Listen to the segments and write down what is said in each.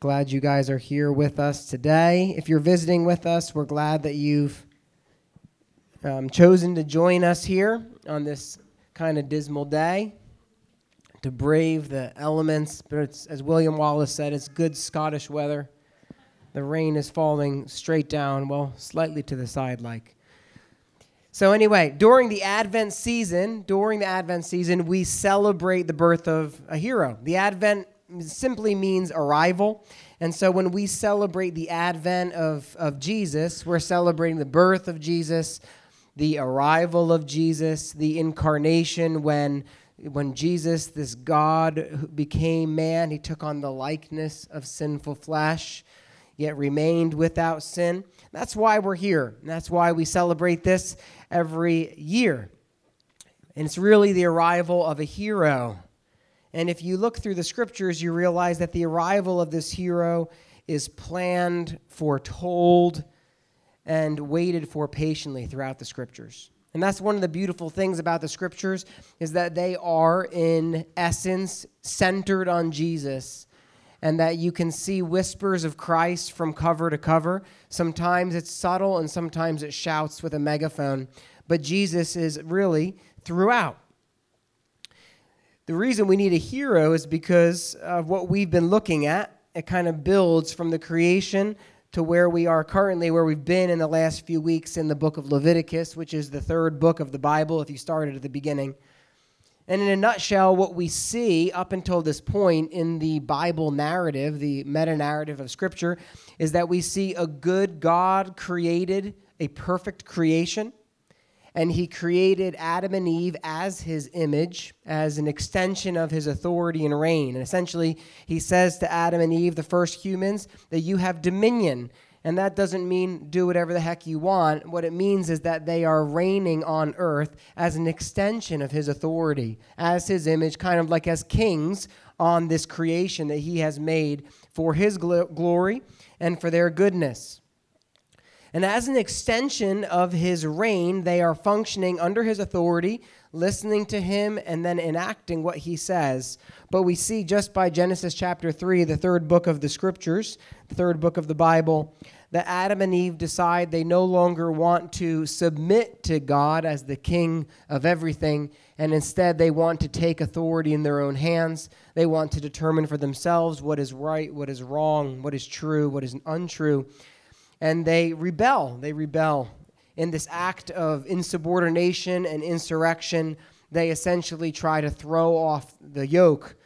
Glad you guys are here with us today. If you're visiting with us, we're glad that you've um, chosen to join us here on this kind of dismal day to brave the elements. But as William Wallace said, it's good Scottish weather. The rain is falling straight down, well, slightly to the side like. So, anyway, during the Advent season, during the Advent season, we celebrate the birth of a hero. The Advent simply means arrival. And so when we celebrate the advent of, of Jesus, we're celebrating the birth of Jesus, the arrival of Jesus, the incarnation when when Jesus, this God became man, he took on the likeness of sinful flesh, yet remained without sin. That's why we're here. That's why we celebrate this every year. And it's really the arrival of a hero and if you look through the scriptures, you realize that the arrival of this hero is planned, foretold, and waited for patiently throughout the scriptures. And that's one of the beautiful things about the scriptures is that they are in essence centered on Jesus and that you can see whispers of Christ from cover to cover. Sometimes it's subtle and sometimes it shouts with a megaphone, but Jesus is really throughout. The reason we need a hero is because of what we've been looking at. It kind of builds from the creation to where we are currently, where we've been in the last few weeks in the book of Leviticus, which is the third book of the Bible if you started at the beginning. And in a nutshell, what we see up until this point in the Bible narrative, the meta narrative of Scripture, is that we see a good God created a perfect creation and he created Adam and Eve as his image, as an extension of his authority and reign. And essentially, he says to Adam and Eve, the first humans, that you have dominion. And that doesn't mean do whatever the heck you want. What it means is that they are reigning on earth as an extension of his authority, as his image, kind of like as kings on this creation that he has made for his gl- glory and for their goodness. And as an extension of his reign, they are functioning under his authority, listening to him, and then enacting what he says. But we see just by Genesis chapter 3, the third book of the scriptures, the third book of the Bible, that Adam and Eve decide they no longer want to submit to God as the king of everything, and instead they want to take authority in their own hands. They want to determine for themselves what is right, what is wrong, what is true, what is untrue and they rebel. They rebel. In this act of insubordination and insurrection, they essentially try to throw off the yoke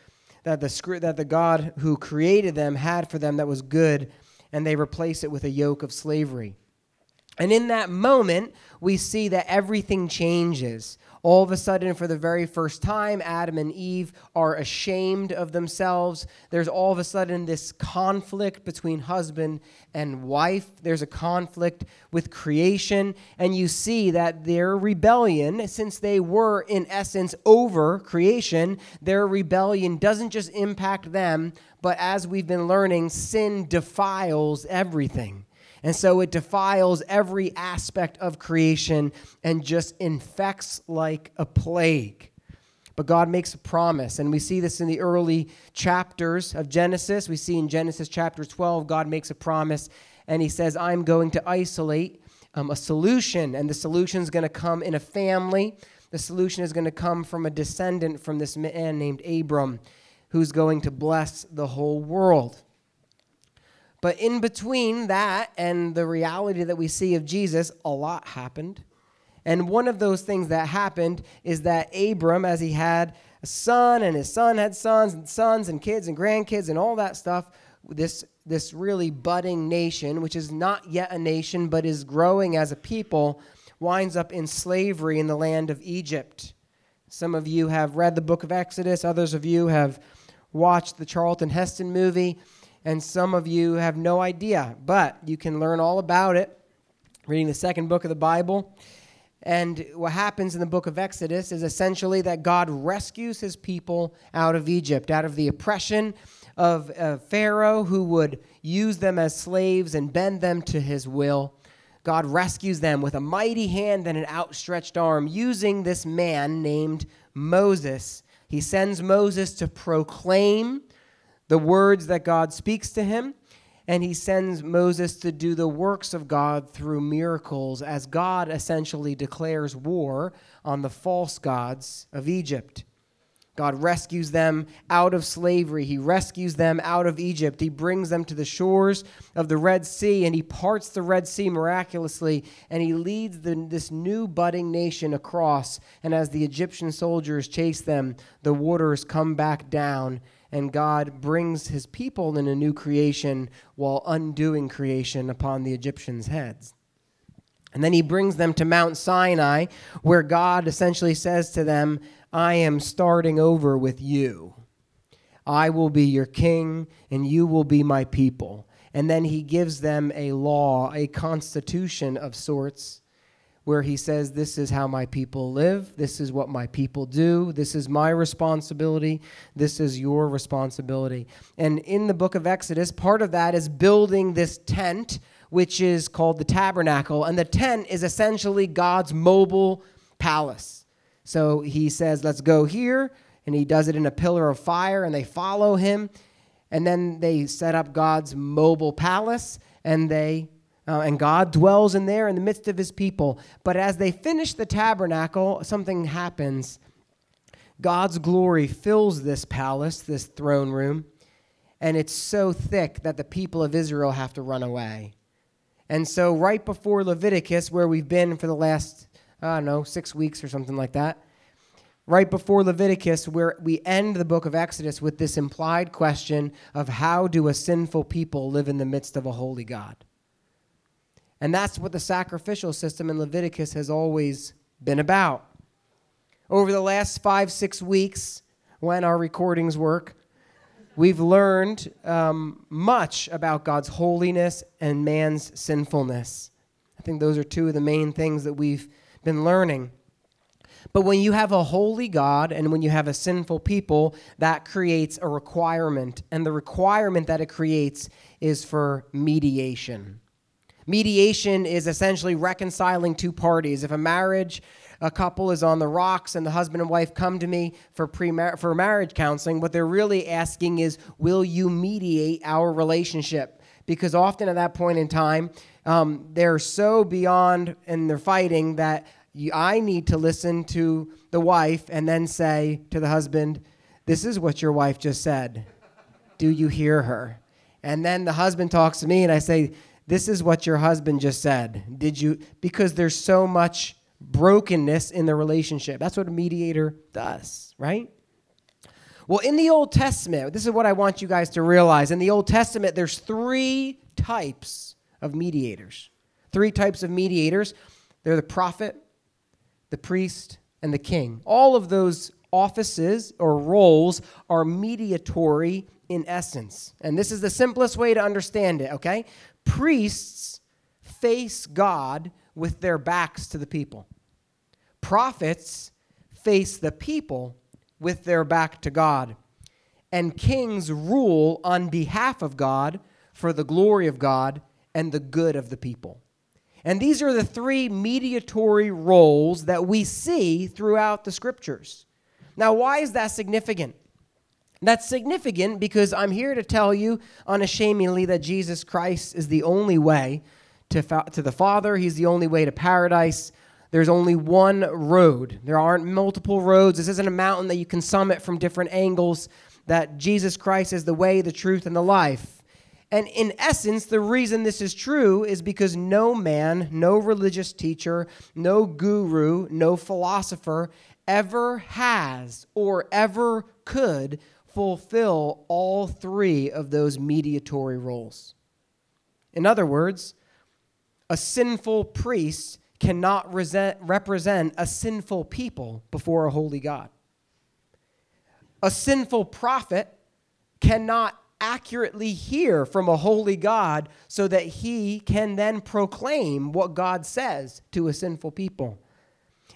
that the, that the God who created them had for them that was good, and they replace it with a yoke of slavery. And in that moment, we see that everything changes. All of a sudden, for the very first time, Adam and Eve are ashamed of themselves. There's all of a sudden this conflict between husband and wife. There's a conflict with creation. And you see that their rebellion, since they were in essence over creation, their rebellion doesn't just impact them, but as we've been learning, sin defiles everything. And so it defiles every aspect of creation and just infects like a plague. But God makes a promise, and we see this in the early chapters of Genesis. We see in Genesis chapter 12, God makes a promise, and He says, I'm going to isolate um, a solution, and the solution is going to come in a family. The solution is going to come from a descendant from this man named Abram, who's going to bless the whole world. But in between that and the reality that we see of Jesus, a lot happened. And one of those things that happened is that Abram, as he had a son, and his son had sons, and sons, and kids, and grandkids, and all that stuff, this, this really budding nation, which is not yet a nation, but is growing as a people, winds up in slavery in the land of Egypt. Some of you have read the book of Exodus, others of you have watched the Charlton Heston movie and some of you have no idea, but you can learn all about it reading the second book of the Bible. And what happens in the book of Exodus is essentially that God rescues his people out of Egypt, out of the oppression of uh, Pharaoh, who would use them as slaves and bend them to his will. God rescues them with a mighty hand and an outstretched arm, using this man named Moses. He sends Moses to proclaim the words that God speaks to him, and he sends Moses to do the works of God through miracles as God essentially declares war on the false gods of Egypt. God rescues them out of slavery. He rescues them out of Egypt. He brings them to the shores of the Red Sea and he parts the Red Sea miraculously and he leads the, this new budding nation across. And as the Egyptian soldiers chase them, the waters come back down and God brings his people in a new creation while undoing creation upon the Egyptians' heads. And then he brings them to Mount Sinai, where God essentially says to them, I am starting over with you. I will be your king, and you will be my people. And then he gives them a law, a constitution of sorts, where he says, This is how my people live. This is what my people do. This is my responsibility. This is your responsibility. And in the book of Exodus, part of that is building this tent, which is called the tabernacle. And the tent is essentially God's mobile palace. So he says, Let's go here. And he does it in a pillar of fire, and they follow him. And then they set up God's mobile palace, and they uh, and God dwells in there in the midst of his people. But as they finish the tabernacle, something happens. God's glory fills this palace, this throne room, and it's so thick that the people of Israel have to run away. And so, right before Leviticus, where we've been for the last I don't know, six weeks or something like that. Right before Leviticus, where we end the book of Exodus with this implied question of how do a sinful people live in the midst of a holy God? And that's what the sacrificial system in Leviticus has always been about. Over the last five, six weeks, when our recordings work, we've learned um, much about God's holiness and man's sinfulness. I think those are two of the main things that we've been learning. But when you have a holy God and when you have a sinful people, that creates a requirement. And the requirement that it creates is for mediation. Mediation is essentially reconciling two parties. If a marriage, a couple is on the rocks and the husband and wife come to me for pre for marriage counseling, what they're really asking is, will you mediate our relationship? Because often at that point in time, um, they're so beyond and they're fighting that I need to listen to the wife and then say to the husband, This is what your wife just said. Do you hear her? And then the husband talks to me and I say, This is what your husband just said. Did you? Because there's so much brokenness in the relationship. That's what a mediator does, right? Well, in the Old Testament, this is what I want you guys to realize. In the Old Testament, there's three types of mediators. Three types of mediators they're the prophet, the priest, and the king. All of those offices or roles are mediatory in essence. And this is the simplest way to understand it, okay? Priests face God with their backs to the people, prophets face the people with their back to God. And kings rule on behalf of God for the glory of God and the good of the people. And these are the three mediatory roles that we see throughout the scriptures. Now, why is that significant? That's significant because I'm here to tell you unashamedly that Jesus Christ is the only way to, fa- to the Father, He's the only way to paradise. There's only one road. There aren't multiple roads. This isn't a mountain that you can summit from different angles. That Jesus Christ is the way, the truth, and the life. And in essence, the reason this is true is because no man, no religious teacher, no guru, no philosopher ever has or ever could fulfill all three of those mediatory roles. In other words, a sinful priest cannot represent a sinful people before a holy God. A sinful prophet cannot accurately hear from a holy God so that he can then proclaim what God says to a sinful people.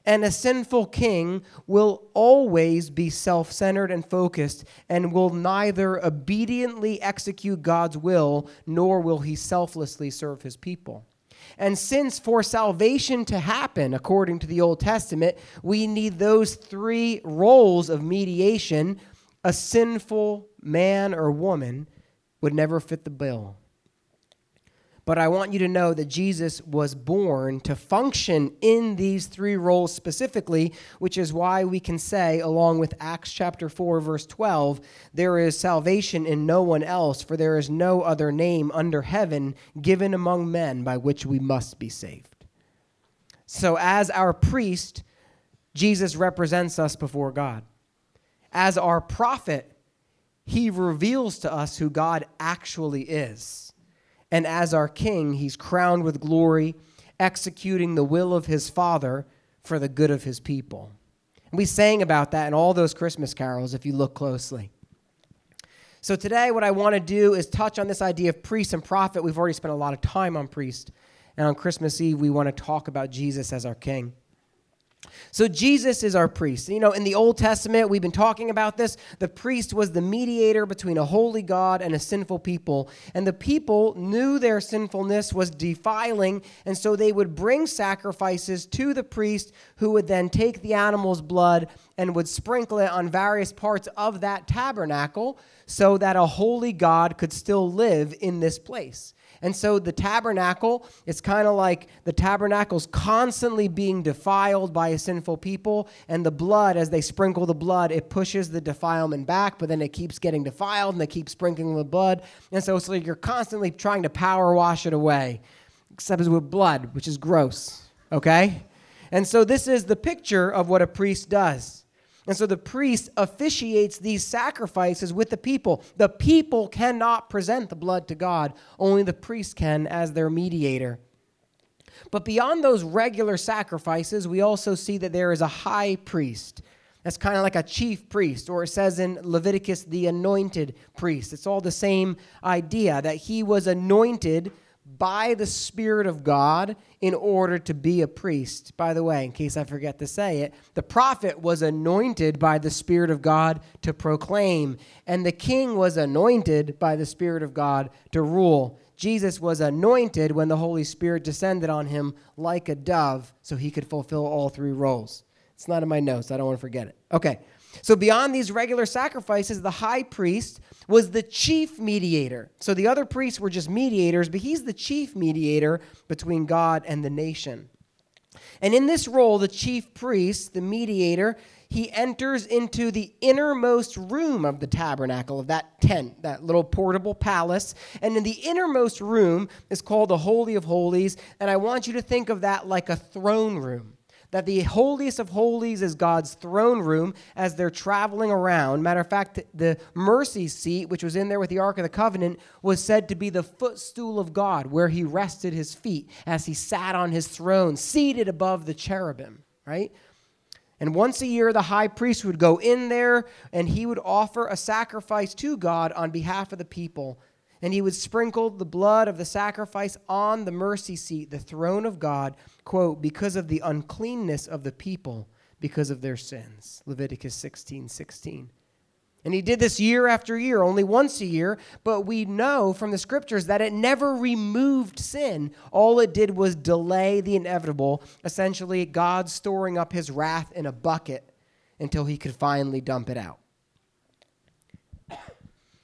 And a sinful king will always be self centered and focused and will neither obediently execute God's will nor will he selflessly serve his people. And since for salvation to happen, according to the Old Testament, we need those three roles of mediation a sinful man or woman would never fit the bill. But I want you to know that Jesus was born to function in these three roles specifically, which is why we can say, along with Acts chapter 4, verse 12, there is salvation in no one else, for there is no other name under heaven given among men by which we must be saved. So, as our priest, Jesus represents us before God. As our prophet, he reveals to us who God actually is and as our king, he's crowned with glory, executing the will of his Father for the good of his people. And we sang about that in all those Christmas carols if you look closely. So today, what I want to do is touch on this idea of priest and prophet. We've already spent a lot of time on priest. And on Christmas Eve, we want to talk about Jesus as our king. So Jesus is our priest. You know, in the Old Testament, we've been talking about this. The priest was the mediator between a holy God and a sinful people. And the people knew their sinfulness was defiling, and so they would bring sacrifices to the priest who would then take the animal's blood and would sprinkle it on various parts of that tabernacle so that a holy God could still live in this place. And so the tabernacle, it's kind of like the tabernacle's constantly being defiled by a sinful people, and the blood, as they sprinkle the blood, it pushes the defilement back, but then it keeps getting defiled and they keep sprinkling the blood. And so it's like you're constantly trying to power wash it away, except it's with blood, which is gross, okay? And so this is the picture of what a priest does. And so the priest officiates these sacrifices with the people. The people cannot present the blood to God, only the priest can as their mediator. But beyond those regular sacrifices, we also see that there is a high priest. That's kind of like a chief priest, or it says in Leviticus, the anointed priest. It's all the same idea that he was anointed by the Spirit of God in order to be a priest. By the way, in case I forget to say it, the prophet was anointed by the Spirit of God to proclaim, and the king was anointed by the Spirit of God to rule. Jesus was anointed when the Holy Spirit descended on him like a dove so he could fulfill all three roles. It's not in my notes, I don't want to forget it. Okay. So, beyond these regular sacrifices, the high priest was the chief mediator. So, the other priests were just mediators, but he's the chief mediator between God and the nation. And in this role, the chief priest, the mediator, he enters into the innermost room of the tabernacle, of that tent, that little portable palace. And in the innermost room is called the Holy of Holies. And I want you to think of that like a throne room that the holiest of holies is God's throne room as they're traveling around. Matter of fact, the mercy seat, which was in there with the Ark of the Covenant, was said to be the footstool of God, where he rested his feet as he sat on his throne, seated above the cherubim, right? And once a year, the high priest would go in there and he would offer a sacrifice to God on behalf of the people and he would sprinkle the blood of the sacrifice on the mercy seat, the throne of God, quote, because of the uncleanness of the people, because of their sins. Leviticus 16 16. And he did this year after year, only once a year, but we know from the scriptures that it never removed sin. All it did was delay the inevitable, essentially, God storing up his wrath in a bucket until he could finally dump it out.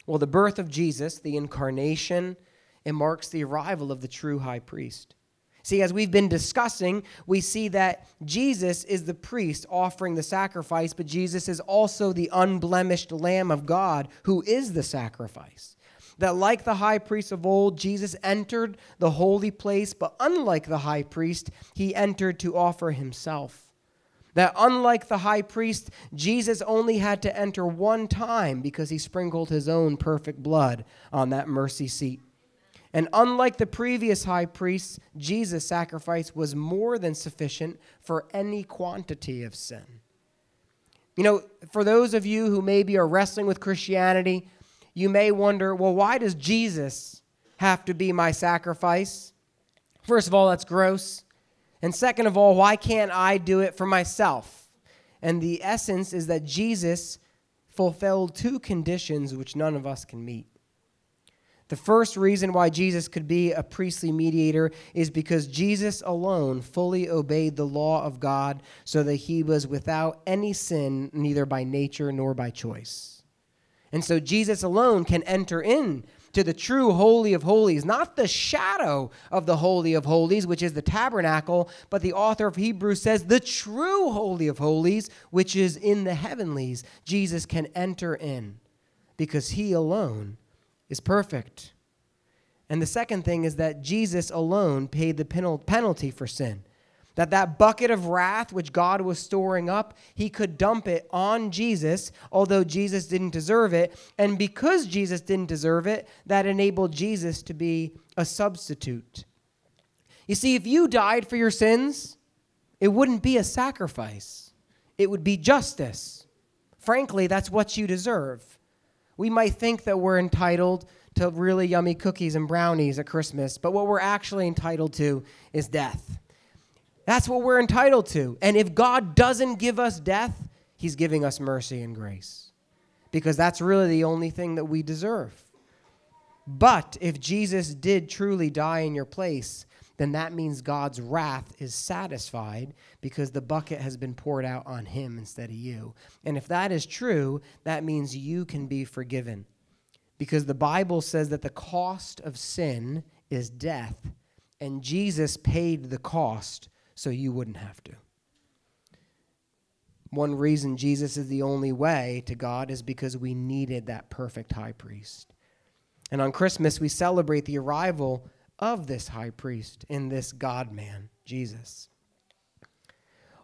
Well, the birth of Jesus, the incarnation, it marks the arrival of the true high priest. See, as we've been discussing, we see that Jesus is the priest offering the sacrifice, but Jesus is also the unblemished Lamb of God who is the sacrifice. That, like the high priest of old, Jesus entered the holy place, but unlike the high priest, he entered to offer himself. That unlike the high priest, Jesus only had to enter one time because he sprinkled his own perfect blood on that mercy seat. And unlike the previous high priests, Jesus' sacrifice was more than sufficient for any quantity of sin. You know, for those of you who maybe are wrestling with Christianity, you may wonder, well, why does Jesus have to be my sacrifice? First of all, that's gross. And second of all, why can't I do it for myself? And the essence is that Jesus fulfilled two conditions which none of us can meet. The first reason why Jesus could be a priestly mediator is because Jesus alone fully obeyed the law of God so that he was without any sin, neither by nature nor by choice. And so Jesus alone can enter in to the true Holy of Holies, not the shadow of the Holy of Holies, which is the tabernacle, but the author of Hebrews says the true Holy of Holies, which is in the heavenlies. Jesus can enter in because he alone is perfect. And the second thing is that Jesus alone paid the penalty for sin. That that bucket of wrath which God was storing up, he could dump it on Jesus, although Jesus didn't deserve it. And because Jesus didn't deserve it, that enabled Jesus to be a substitute. You see, if you died for your sins, it wouldn't be a sacrifice, it would be justice. Frankly, that's what you deserve. We might think that we're entitled to really yummy cookies and brownies at Christmas, but what we're actually entitled to is death. That's what we're entitled to. And if God doesn't give us death, He's giving us mercy and grace because that's really the only thing that we deserve. But if Jesus did truly die in your place, then that means God's wrath is satisfied because the bucket has been poured out on him instead of you. And if that is true, that means you can be forgiven because the Bible says that the cost of sin is death, and Jesus paid the cost so you wouldn't have to. One reason Jesus is the only way to God is because we needed that perfect high priest. And on Christmas, we celebrate the arrival of this high priest in this God man, Jesus.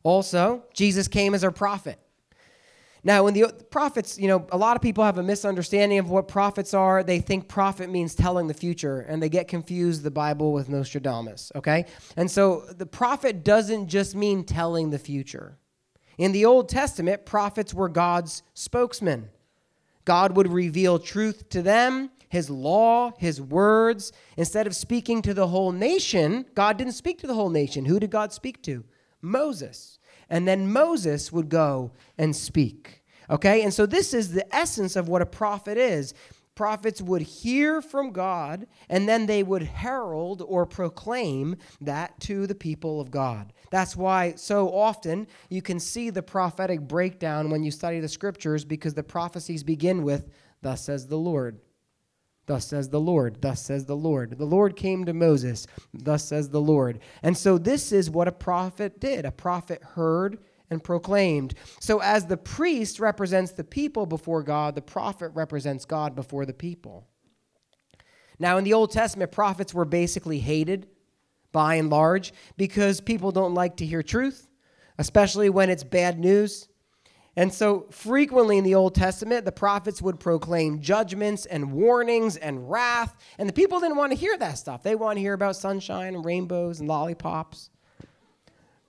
Also, Jesus came as our prophet. Now, when the prophets, you know, a lot of people have a misunderstanding of what prophets are. They think prophet means telling the future, and they get confused the Bible with Nostradamus, okay? And so the prophet doesn't just mean telling the future. In the Old Testament, prophets were God's spokesmen. God would reveal truth to them, his law, his words. Instead of speaking to the whole nation, God didn't speak to the whole nation. Who did God speak to? Moses and then Moses would go and speak. Okay? And so this is the essence of what a prophet is. Prophets would hear from God and then they would herald or proclaim that to the people of God. That's why so often you can see the prophetic breakdown when you study the scriptures because the prophecies begin with, Thus says the Lord. Thus says the Lord. Thus says the Lord. The Lord came to Moses. Thus says the Lord. And so this is what a prophet did. A prophet heard and proclaimed. So as the priest represents the people before God, the prophet represents God before the people. Now, in the Old Testament, prophets were basically hated by and large because people don't like to hear truth, especially when it's bad news. And so, frequently in the Old Testament, the prophets would proclaim judgments and warnings and wrath, and the people didn't want to hear that stuff. They want to hear about sunshine and rainbows and lollipops.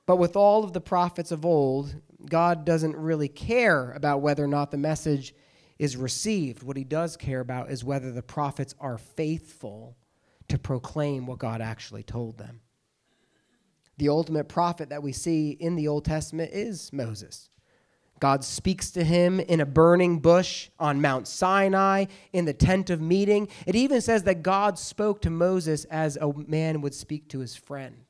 But with all of the prophets of old, God doesn't really care about whether or not the message is received. What he does care about is whether the prophets are faithful to proclaim what God actually told them. The ultimate prophet that we see in the Old Testament is Moses. God speaks to him in a burning bush on Mount Sinai, in the tent of meeting. It even says that God spoke to Moses as a man would speak to his friend.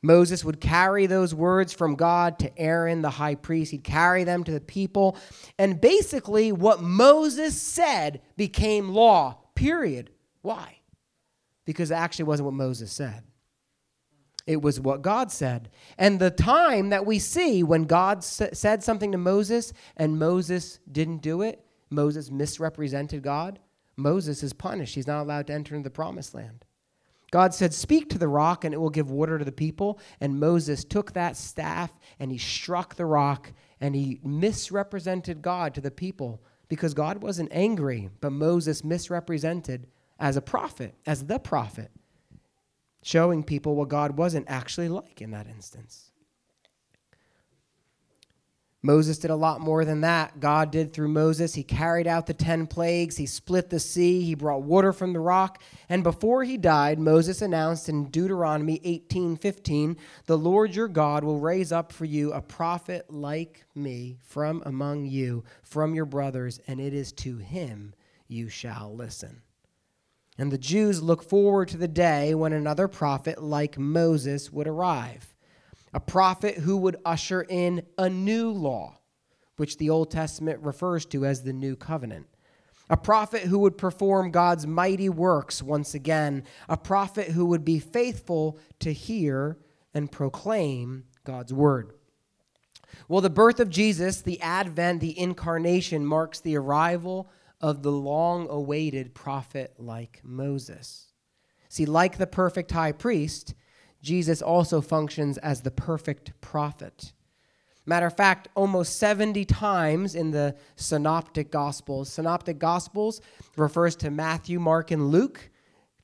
Moses would carry those words from God to Aaron, the high priest. He'd carry them to the people. And basically, what Moses said became law, period. Why? Because it actually wasn't what Moses said. It was what God said. And the time that we see when God said something to Moses and Moses didn't do it, Moses misrepresented God, Moses is punished. He's not allowed to enter into the promised land. God said, Speak to the rock and it will give water to the people. And Moses took that staff and he struck the rock and he misrepresented God to the people because God wasn't angry, but Moses misrepresented as a prophet, as the prophet showing people what God wasn't actually like in that instance. Moses did a lot more than that. God did through Moses. He carried out the 10 plagues. He split the sea. He brought water from the rock. And before he died, Moses announced in Deuteronomy 18:15, "The Lord your God will raise up for you a prophet like me from among you, from your brothers, and it is to him you shall listen." And the Jews look forward to the day when another prophet like Moses would arrive, a prophet who would usher in a new law. which the Old Testament refers to as the New Covenant. A prophet who would perform God's mighty works once again, a prophet who would be faithful to hear and proclaim God's word. Well, the birth of Jesus, the advent, the incarnation marks the arrival of the long awaited prophet like Moses. See, like the perfect high priest, Jesus also functions as the perfect prophet. Matter of fact, almost 70 times in the Synoptic Gospels. Synoptic Gospels refers to Matthew, Mark, and Luke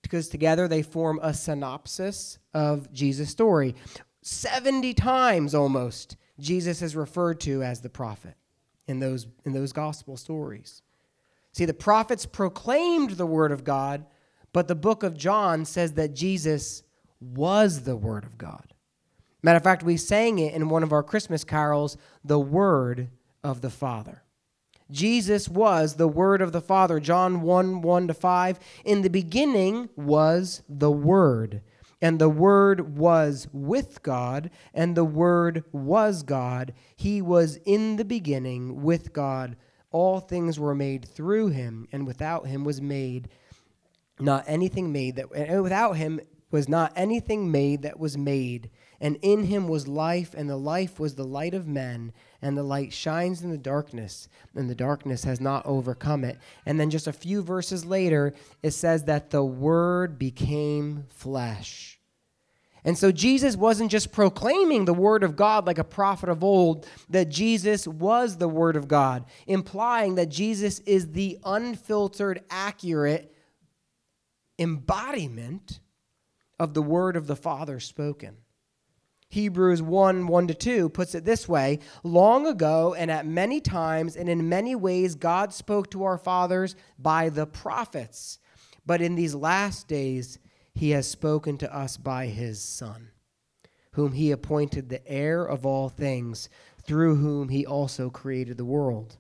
because together they form a synopsis of Jesus' story. 70 times almost Jesus is referred to as the prophet in those, in those gospel stories. See, the prophets proclaimed the word of God, but the book of John says that Jesus was the word of God. Matter of fact, we sang it in one of our Christmas carols, the word of the Father. Jesus was the word of the Father. John 1 1 to 5. In the beginning was the Word, and the Word was with God, and the Word was God. He was in the beginning with God. All things were made through him, and without him was made not anything made that and without him was not anything made that was made. And in him was life, and the life was the light of men. And the light shines in the darkness, and the darkness has not overcome it. And then just a few verses later, it says that the Word became flesh. And so Jesus wasn't just proclaiming the Word of God like a prophet of old, that Jesus was the Word of God, implying that Jesus is the unfiltered, accurate embodiment of the Word of the Father spoken. Hebrews 1 1 to 2 puts it this way Long ago, and at many times, and in many ways, God spoke to our fathers by the prophets. But in these last days, he has spoken to us by his Son, whom he appointed the heir of all things, through whom he also created the world.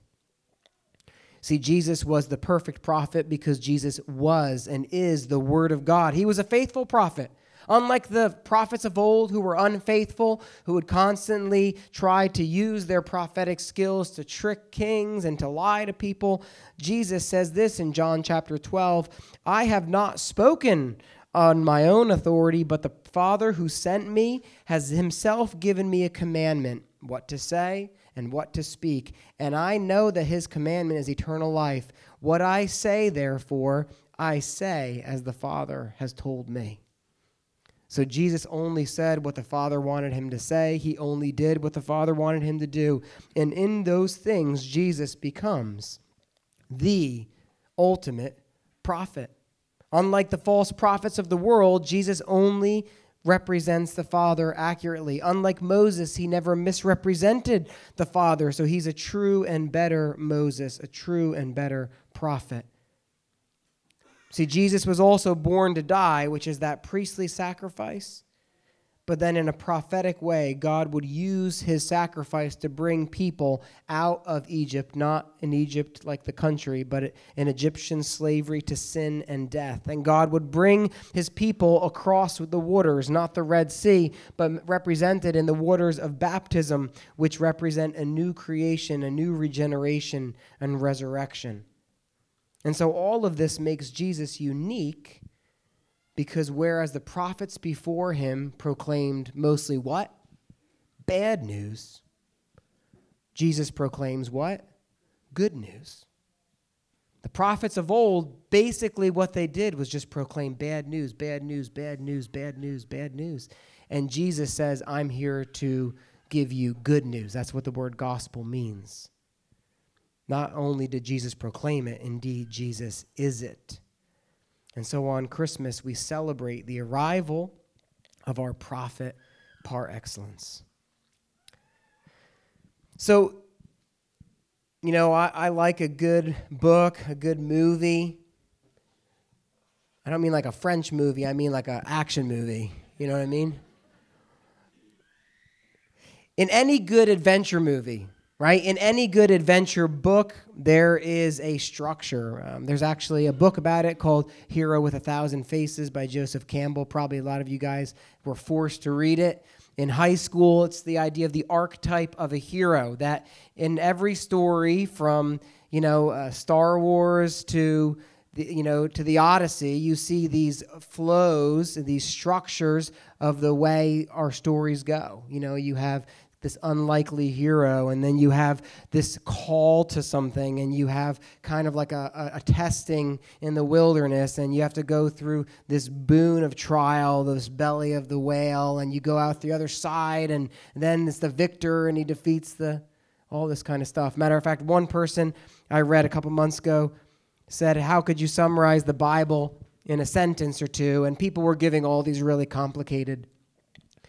See, Jesus was the perfect prophet because Jesus was and is the Word of God. He was a faithful prophet Unlike the prophets of old who were unfaithful, who would constantly try to use their prophetic skills to trick kings and to lie to people, Jesus says this in John chapter 12 I have not spoken on my own authority, but the Father who sent me has himself given me a commandment what to say and what to speak. And I know that his commandment is eternal life. What I say, therefore, I say as the Father has told me. So Jesus only said what the Father wanted him to say. He only did what the Father wanted him to do. And in those things, Jesus becomes the ultimate prophet. Unlike the false prophets of the world, Jesus only represents the Father accurately. Unlike Moses, he never misrepresented the Father. So he's a true and better Moses, a true and better prophet. See, Jesus was also born to die, which is that priestly sacrifice. But then, in a prophetic way, God would use his sacrifice to bring people out of Egypt, not in Egypt like the country, but in Egyptian slavery to sin and death. And God would bring his people across the waters, not the Red Sea, but represented in the waters of baptism, which represent a new creation, a new regeneration, and resurrection. And so all of this makes Jesus unique because whereas the prophets before him proclaimed mostly what? Bad news. Jesus proclaims what? Good news. The prophets of old, basically what they did was just proclaim bad news, bad news, bad news, bad news, bad news. And Jesus says, I'm here to give you good news. That's what the word gospel means. Not only did Jesus proclaim it, indeed, Jesus is it. And so on Christmas, we celebrate the arrival of our prophet par excellence. So, you know, I, I, like a good book, a good movie. I don't mean like a French movie, I mean like an action movie. You know what I mean? In any good adventure movie, right? In any good adventure book, there is a structure. Um, there's actually a book about it called Hero with a Thousand Faces by Joseph Campbell. Probably a lot of you guys were forced to read it. In high school, it's the idea of the archetype of a hero that in every story from, you know, uh, Star Wars to you know, to the Odyssey, you see these flows, these structures of the way our stories go. You know, you have this unlikely hero, and then you have this call to something, and you have kind of like a, a, a, testing in the wilderness, and you have to go through this boon of trial, this belly of the whale, and you go out the other side, and then it's the victor, and he defeats the all this kind of stuff. Matter of fact, one person I read a couple months ago said, How could you summarize the Bible in a sentence or two? And people were giving all these really complicated,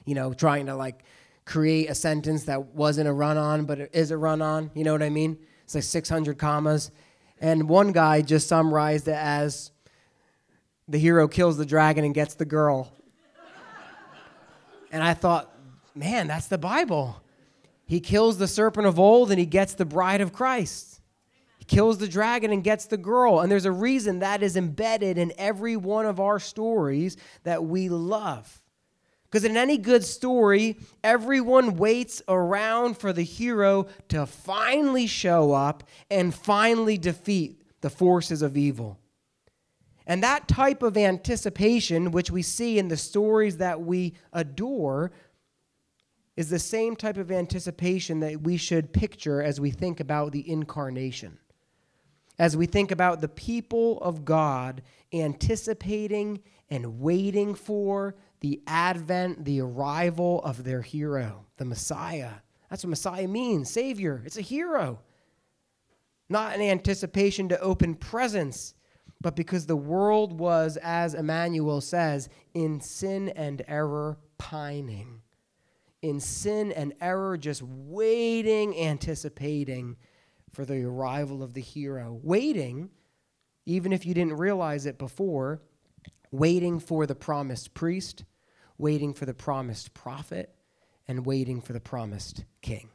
you know, trying to like create a sentence that wasn't a run on, but it is a run on. You know what I mean? It's like 600 commas. And one guy just summarized it as the hero kills the dragon and gets the girl. and I thought, man, that's the Bible. He kills the serpent of old and he gets the bride of Christ He kills the dragon and gets the girl. And there's a reason that is embedded in every one of our stories that we love. Because in any good story, everyone waits around for the hero to finally show up and finally defeat the forces of evil. And that type of anticipation, which we see in the stories that we adore, is the same type of anticipation that we should picture as we think about the incarnation as we think about the people of God anticipating and waiting for the advent, the arrival of their hero, the Messiah. That's what Messiah means Savior. It's a hero. Not an anticipation to open presents, but because the world was, as Emmanuel says, in sin and error pining. In sin and error, just waiting, anticipating for the arrival of the hero, waiting, even if you didn't realize it before, waiting for the promised priest, waiting for the promised prophet, and waiting for the promised king.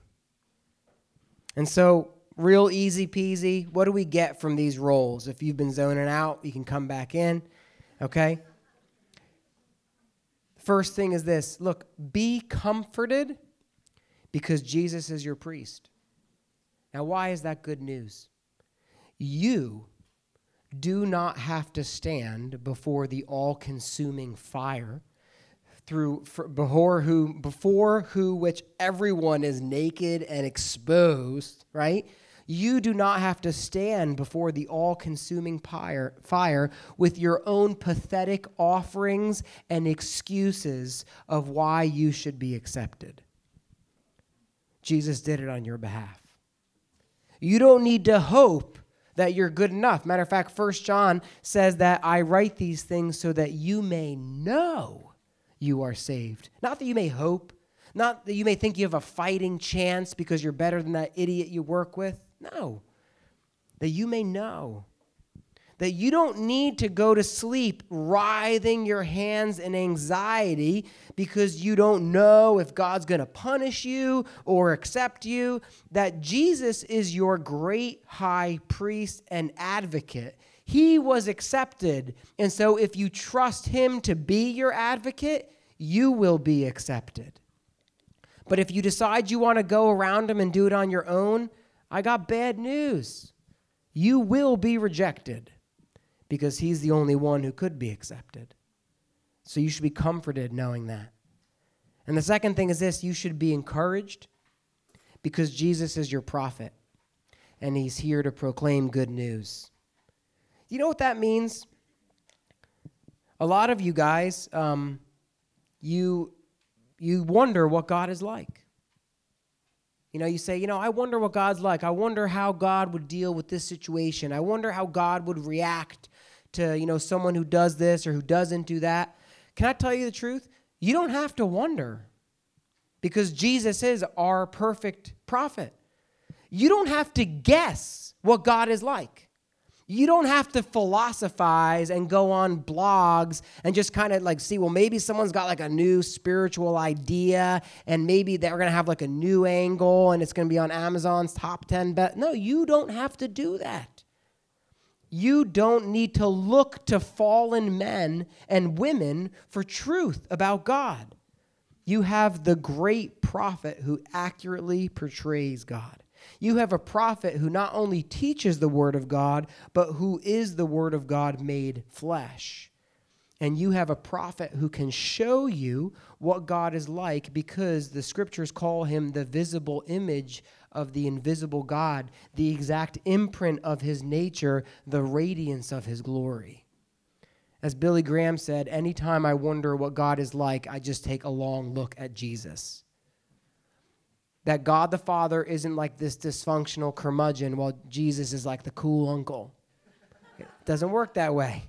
And so, real easy peasy, what do we get from these roles? If you've been zoning out, you can come back in, okay? First thing is this look, be comforted because Jesus is your priest. Now, why is that good news? You do not have to stand before the all consuming fire through before who before who which everyone is naked and exposed right you do not have to stand before the all consuming fire, fire with your own pathetic offerings and excuses of why you should be accepted. Jesus did it on your behalf. You don't need to hope that you're good enough. Matter of fact, First John says that I write these things so that you may know you are saved. Not that you may hope, not that you may think you have a fighting chance because you're better than that idiot you work with. No. That you may know that you don't need to go to sleep writhing your hands in anxiety because you don't know if God's going to punish you or accept you. That Jesus is your great high priest and advocate. He was accepted. And so if you trust him to be your advocate, you will be accepted. But if you decide you want to go around him and do it on your own, I got bad news. You will be rejected because he's the only one who could be accepted. So you should be comforted knowing that. And the second thing is this you should be encouraged because Jesus is your prophet and he's here to proclaim good news. You know what that means? A lot of you guys, um, you, you wonder what God is like. You know, you say, you know, I wonder what God's like. I wonder how God would deal with this situation. I wonder how God would react to, you know, someone who does this or who doesn't do that. Can I tell you the truth? You don't have to wonder because Jesus is our perfect prophet. You don't have to guess what God is like. You don't have to philosophize and go on blogs and just kind of like see, well, maybe someone's got like a new spiritual idea and maybe they're going to have like a new angle and it's going to be on Amazon's top 10 bet. No, you don't have to do that. You don't need to look to fallen men and women for truth about God. You have the great prophet who accurately portrays God. You have a prophet who not only teaches the word of God, but who is the word of God made flesh. And you have a prophet who can show you what God is like because the scriptures call him the visible image of the invisible God, the exact imprint of his nature, the radiance of his glory. As Billy Graham said, anytime I wonder what God is like, I just take a long look at Jesus. That God the Father isn't like this dysfunctional curmudgeon, while Jesus is like the cool uncle. It doesn't work that way.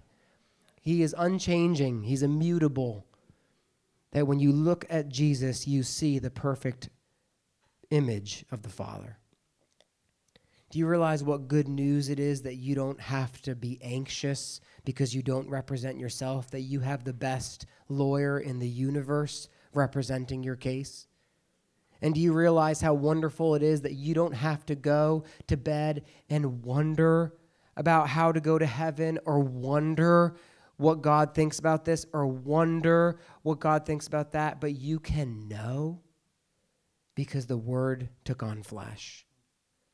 He is unchanging, He's immutable. That when you look at Jesus, you see the perfect image of the Father. Do you realize what good news it is that you don't have to be anxious because you don't represent yourself, that you have the best lawyer in the universe representing your case? And do you realize how wonderful it is that you don't have to go to bed and wonder about how to go to heaven or wonder what God thinks about this or wonder what God thinks about that, but you can know because the Word took on flesh.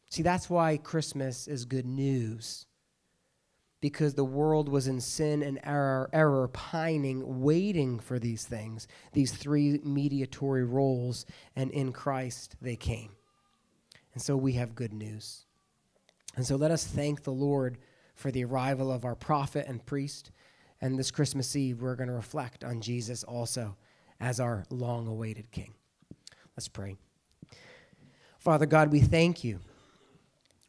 See, that's why Christmas is good news. Because the world was in sin and error, error, pining, waiting for these things, these three mediatory roles, and in Christ they came. And so we have good news. And so let us thank the Lord for the arrival of our prophet and priest. And this Christmas Eve, we're going to reflect on Jesus also as our long awaited King. Let's pray. Father God, we thank you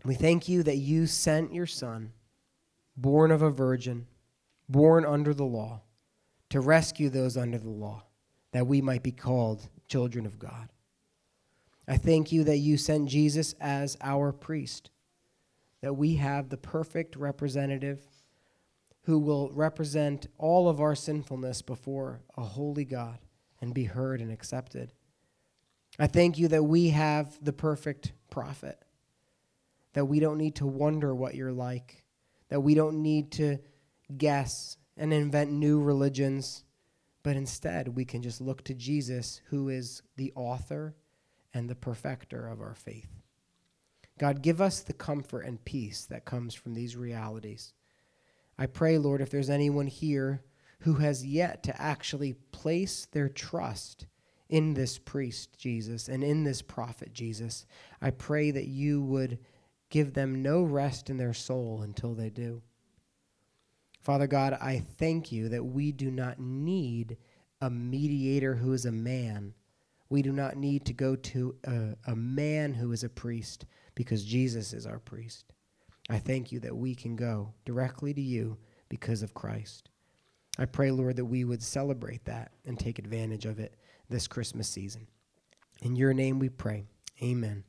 we thank you that you sent your Son, born of a virgin, born under the law, to rescue those under the law, that we might be called children of God. I thank you that you sent Jesus as our priest, that we have the perfect representative who will represent all of our sinfulness before a holy God and be heard and accepted. I thank you that we have the perfect prophet that we don't need to wonder what you're like, that we don't need to guess and invent new religions, but instead we can just look to Jesus, who is the author and the perfecter of our faith. God, give us the comfort and peace that comes from these realities. I pray, Lord, if there's anyone here who has yet to actually place their trust in this priest, Jesus, and in this prophet, Jesus, I pray that you would give them no rest in their soul until they do. Father God, I thank you that we do not need a mediator who is a man. We do not need to go to a, a man who is a priest because Jesus is our priest. I thank you that we can go directly to you because of Christ. I pray, Lord, that we would celebrate that and take advantage of it this Christmas season. In your name we pray. Amen.